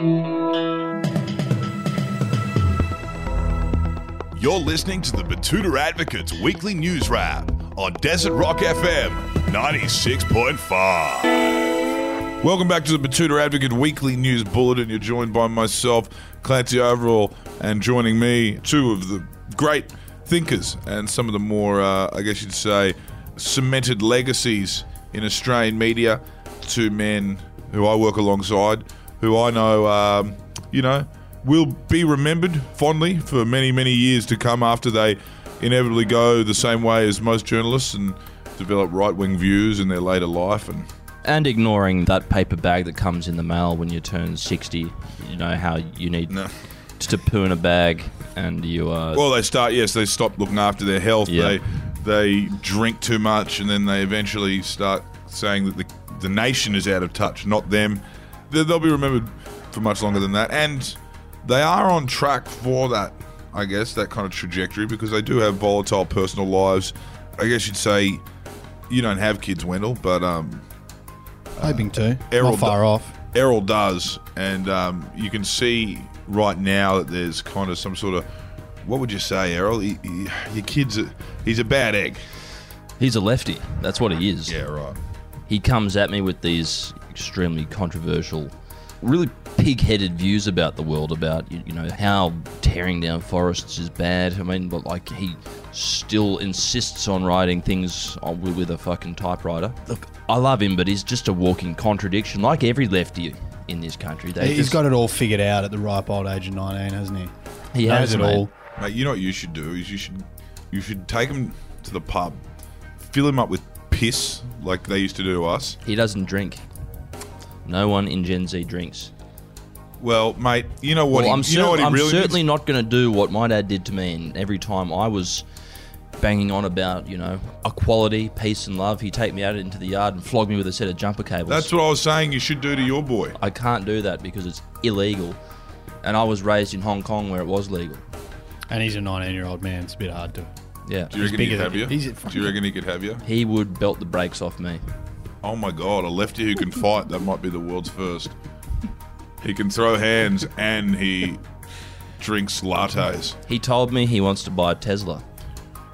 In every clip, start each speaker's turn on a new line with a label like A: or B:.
A: You're listening to the Betoota Advocates Weekly News Wrap on Desert Rock FM 96.5. Welcome back to the Betoota Advocate Weekly News Bulletin. You're joined by myself, Clancy Overell, and joining me, two of the great thinkers and some of the more, uh, I guess you'd say, cemented legacies in Australian media. Two men who I work alongside, who I know, um, you know, will be remembered fondly for many, many years to come after they inevitably go the same way as most journalists and develop right wing views in their later life. And
B: And ignoring that paper bag that comes in the mail when you turn 60. You know how you need
A: no.
B: to poo in a bag and you are
A: Well, they start. Yes, they stop looking after their health.
B: Yeah.
A: They they drink too much, and then they eventually start saying that the the nation is out of touch, not them. They- They'll be remembered for much longer than that, and they are on track for that. I guess that kind of trajectory because they do have volatile personal lives. I guess you'd say you don't have kids, Wendell, but um,
C: Hoping to.
A: Errol
C: Not far
A: do-
C: off.
A: Errol does, and um, you can see right now that there's kind of some sort of what would you say, Errol? He, he, your kid's a, he's a bad egg.
B: he's a lefty. That's what he is.
A: Yeah, right.
B: He comes at me with these extremely controversial, really pig-headed views about the world, about you, you know how tearing down forests is bad. I mean, but like he still insists on writing things with, with a fucking typewriter. Look, I love him, but he's just a walking contradiction, like every lefty in this country. They
C: He's
B: just-
C: got it all figured out at the ripe old age of 19, hasn't he?
B: he
C: Knows
B: has
C: it
B: mate.
C: all.
A: Mate, you know what you should do is you should you should take him to the pub, fill him up with piss like they used to do to us.
B: He doesn't drink. No one in Gen Z drinks.
A: Well, mate, you know what?
B: well,
A: he,
B: I'm,
A: you
B: cer-
A: know what he
B: I'm
A: really
B: certainly
A: needs?
B: not going to do what my dad did to me. And every time I was banging on about, you know, equality, peace, and love, he'd take me out into the yard and flog me with a set of jumper cables.
A: That's what I was saying. You should do to your boy.
B: I can't do that because it's illegal. And I was raised in Hong Kong where it was legal.
C: And he's a 19 year old man. It's a bit hard to.
B: Yeah.
A: Do you reckon
C: bigger
A: he'd
C: than
A: have
C: you.
A: you?
C: He's a
A: Do you reckon he could have you?
B: He would belt the brakes off me.
A: Oh my god, a lefty who can fight, that might be the world's first. He can throw hands and he drinks lattes.
B: He told me he wants to buy a Tesla.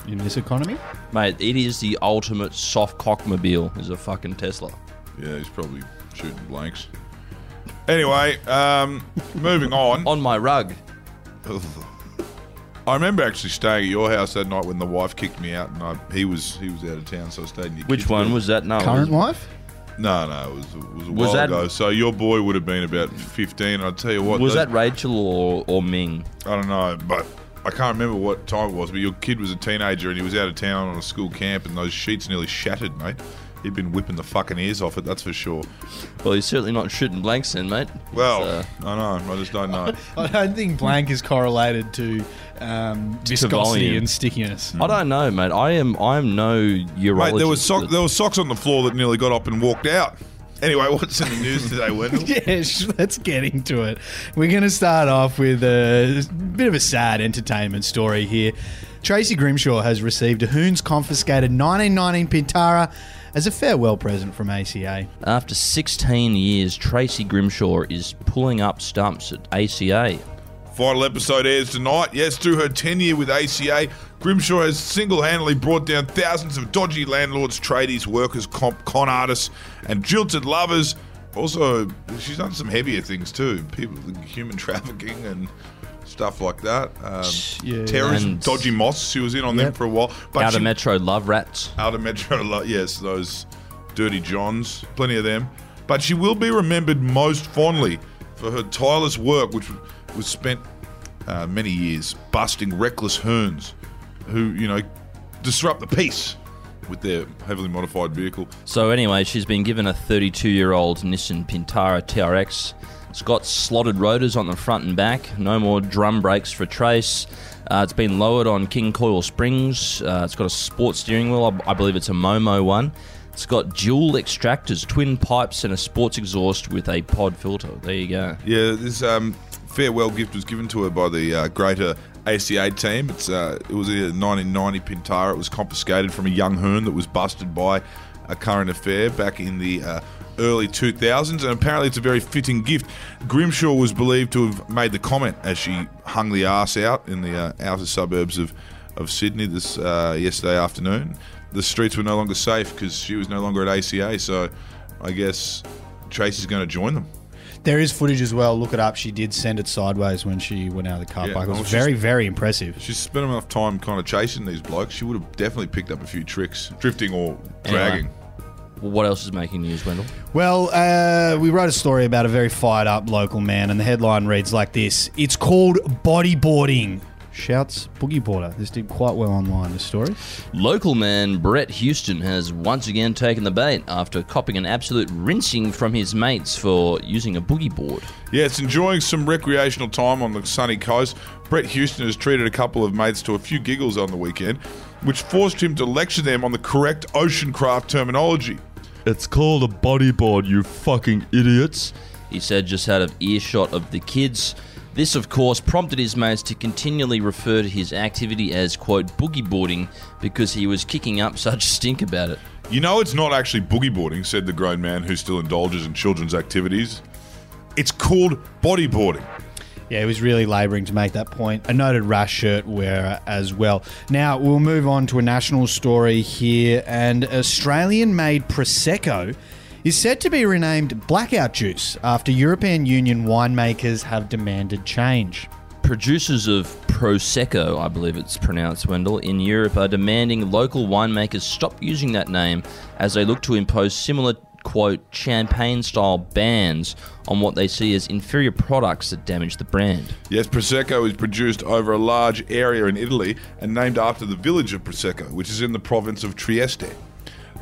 C: In this economy?
B: Mate, it is the ultimate soft cockmobile, is a fucking Tesla.
A: Yeah, he's probably shooting blanks. Anyway, um, moving on.
B: On my rug.
A: I remember actually staying at your house that night when the wife kicked me out, and I, he was he was out of town, so I stayed in your
B: Which
A: kids'
B: one was that? No, it
C: Current
B: was-
C: wife?
A: No, no, it was it was a
B: Was
A: while
B: that-
A: ago. So your boy would have been about fifteen. I'll tell you what.
B: Was
A: those-
B: that Rachel or, or Ming?
A: I don't know, but I can't remember what time it was. But your kid was a teenager and he was out of town on a school camp, and those sheets nearly shattered, mate. He'd been whipping the fucking ears off it, that's for sure.
B: Well, he's certainly not shooting blanks then, mate.
A: Well,
B: It's, uh,
A: I know, I just don't know.
C: I don't think blank is correlated to um, viscosity
B: volume.
C: and stickiness.
B: I don't know, mate. I am I am no urologist.
A: Mate, there was sock,
B: but-
A: there was socks on the floor that nearly got up and walked out. Anyway, what's in the news today, Wendell?
C: Yeah, sh- let's get into it. We're going to start off with a bit of a sad entertainment story here. Tracy Grimshaw has received a Hoons confiscated 1919 Pintara as a farewell present from ACA.
B: After 16 years, Tracy Grimshaw is pulling up stumps at ACA.
A: Final episode airs tonight. Yes, through her tenure with ACA, Grimshaw has single handedly brought down thousands of dodgy landlords, tradies, workers, comp, con artists, and jilted lovers. Also, she's done some heavier things too people, human trafficking and stuff like that. Um,
C: Yeah.
A: terrorism,
B: And-
A: dodgy moss. She was in on them for a while. But
B: Outer
A: she-
B: Metro Love Rats.
A: Outer Metro, lo- yes, those dirty Johns, plenty of them. But she will be remembered most fondly for her tireless work, which was spent uh, many years busting reckless hoons who, you know, disrupt the peace with their heavily modified vehicle.
B: So anyway, she's been given a 32-year-old Nissan Pintara TRX. It's got slotted rotors on the front and back. No more drum brakes for Trace. Uh, it's been lowered on King Coil springs. Uh, it's got a sport steering wheel. I, I believe it's a Momo one. It's got dual extractors, twin pipes, and a sports exhaust with a pod filter. There you go.
A: Yeah, this um, farewell gift was given to her by the uh, greater ACA team. It's uh, it was a 1990 Pintara. It was confiscated from a young hoon that was busted by a current affair back in the uh, early 2000s, and apparently it's a very fitting gift. Grimshaw was believed to have made the comment as she hung the ass out in the uh, outer suburbs of, of Sydney this uh, yesterday afternoon. The streets were no longer safe because she was no longer at ACA, so I guess Tracy's going to join them.
C: There is footage as well. Look it up. She did send it sideways when she went out of the car
A: Yeah,
C: park. It
A: I
C: was
A: was
C: very, very impressive.
A: She's spent enough time kind of chasing these blokes. She would have definitely picked up a few tricks, drifting or dragging.
B: Well, what else is making news, Wendell?
C: Well, uh, we wrote a story about a very fired up local man, and the headline reads like this It's called bodyboarding. Shouts Boogie Boarder. This did quite well online, this story.
B: Local man Brett Houston has once again taken the bait after copping an absolute rinsing from his mates for using a boogie board.
A: Yeah, it's enjoying some recreational time on the sunny coast. Brett Houston has treated a couple of mates to a few giggles on the weekend, which forced him to lecture them on the correct ocean craft terminology.
B: It's called a bodyboard, you fucking idiots. He said just out of earshot of the kids. This, of course, prompted his mates to continually refer to his activity as, quote, boogie boarding because he was kicking up such stink about it.
A: You know, it's not actually boogie boarding, said the grown man who still indulges in children's activities. It's called bodyboarding.
C: Yeah, he was really labouring to make that point. A noted rash shirt wearer as well. Now, we'll move on to a national story here, and Australian made Prosecco is said to be renamed Blackout Juice after European Union winemakers have demanded change.
B: Producers of Prosecco, I believe it's pronounced, Wendell, in Europe are demanding local winemakers stop using that name as they look to impose similar, quote, champagne style bans on what they see as inferior products that damage the brand.
A: Yes, Prosecco is produced over a large area in Italy and named after the village of Prosecco, which is in the province of Trieste.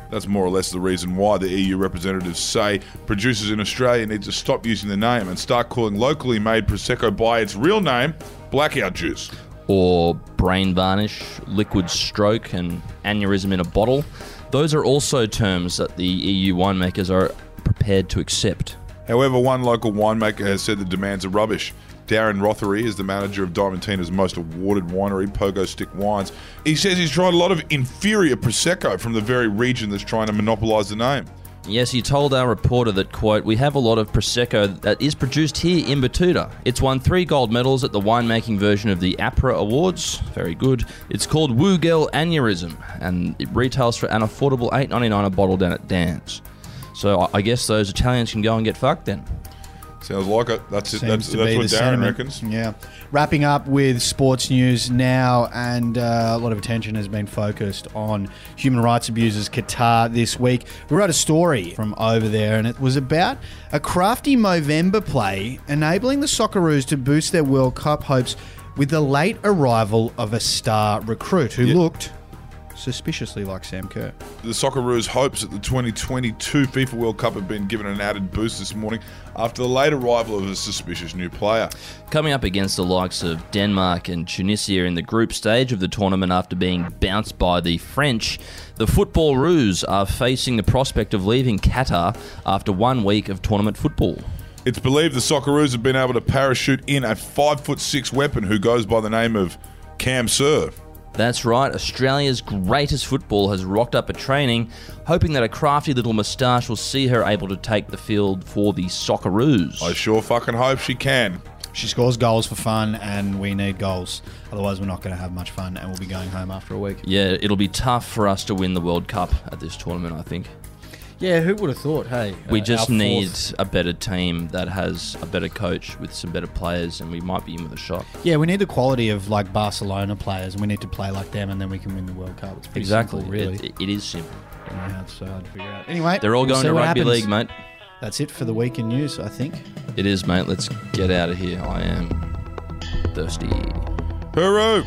A: That's more or less the reason why the EU representatives say producers in Australia need to stop using the name and start calling locally made Prosecco by its real name, Blackout Juice.
B: Or brain varnish, liquid stroke, and aneurysm in a bottle. Those are also terms that the EU winemakers are prepared to accept.
A: However, one local winemaker has said the demands are rubbish. Darren Rothery is the manager of Diamantina's most awarded winery, Pogo Stick Wines. He says he's tried a lot of inferior Prosecco from the very region that's trying to monopolise the name.
B: Yes, he told our reporter that, quote, we have a lot of Prosecco that is produced here in Betoota. It's won three gold medals at the winemaking version of the APRA Awards. Very good. It's called Woogel Aneurysm, and it retails for an affordable eight ninety nine a bottle down at Dan's. So I- I guess those Italians can go and get fucked then.
A: Sounds like it. That's it. That's, that's what Darren
C: sentiment.
A: reckons.
C: Yeah. Wrapping up with sports news now, and uh, a lot of attention has been focused on human rights abusers Qatar this week. We wrote a story from over there, and it was about a crafty Movember play enabling the Socceroos to boost their World Cup hopes with the late arrival of a star recruit who looked suspiciously like Sam Kerr.
A: The Socceroos' hopes at the 2022 FIFA World Cup have been given an added boost this morning after the late arrival of a suspicious new player.
B: Coming up against the likes of Denmark and Tunisia in the group stage of the tournament after being bounced by the French, the Football Roos are facing the prospect of leaving Qatar after one week of tournament football.
A: It's believed the Socceroos have been able to parachute in a five foot six weapon who goes by the name of Cam Sir.
B: That's right, Australia's greatest football has rocked up at training, hoping that a crafty little moustache will see her able to take the field for the Socceroos.
A: I sure fucking hope she can.
C: She scores goals for fun, and we need goals. Otherwise, we're not going to have much fun, and we'll be going home after a week.
B: Yeah, it'll be tough for us to win the World Cup at this tournament, I think.
C: Yeah, who would have thought? Hey,
B: We
C: uh,
B: just need
C: fourth-
B: a better team that has a better coach with some better players, and we might be in with a shot.
C: Yeah, we need the quality of like Barcelona players, and we need to play like them, and then we can win the World Cup. It's pretty
B: Exactly.
C: simple, really.
B: It- it is simple.
C: I don't know how it's hard to figure out. Anyway,
B: They're all
C: we'll
B: going to
C: what
B: rugby
C: happens.
B: league, mate.
C: That's it for the week in news, I think.
B: It is, mate. Let's get out of here. I am thirsty.
A: Hooroo!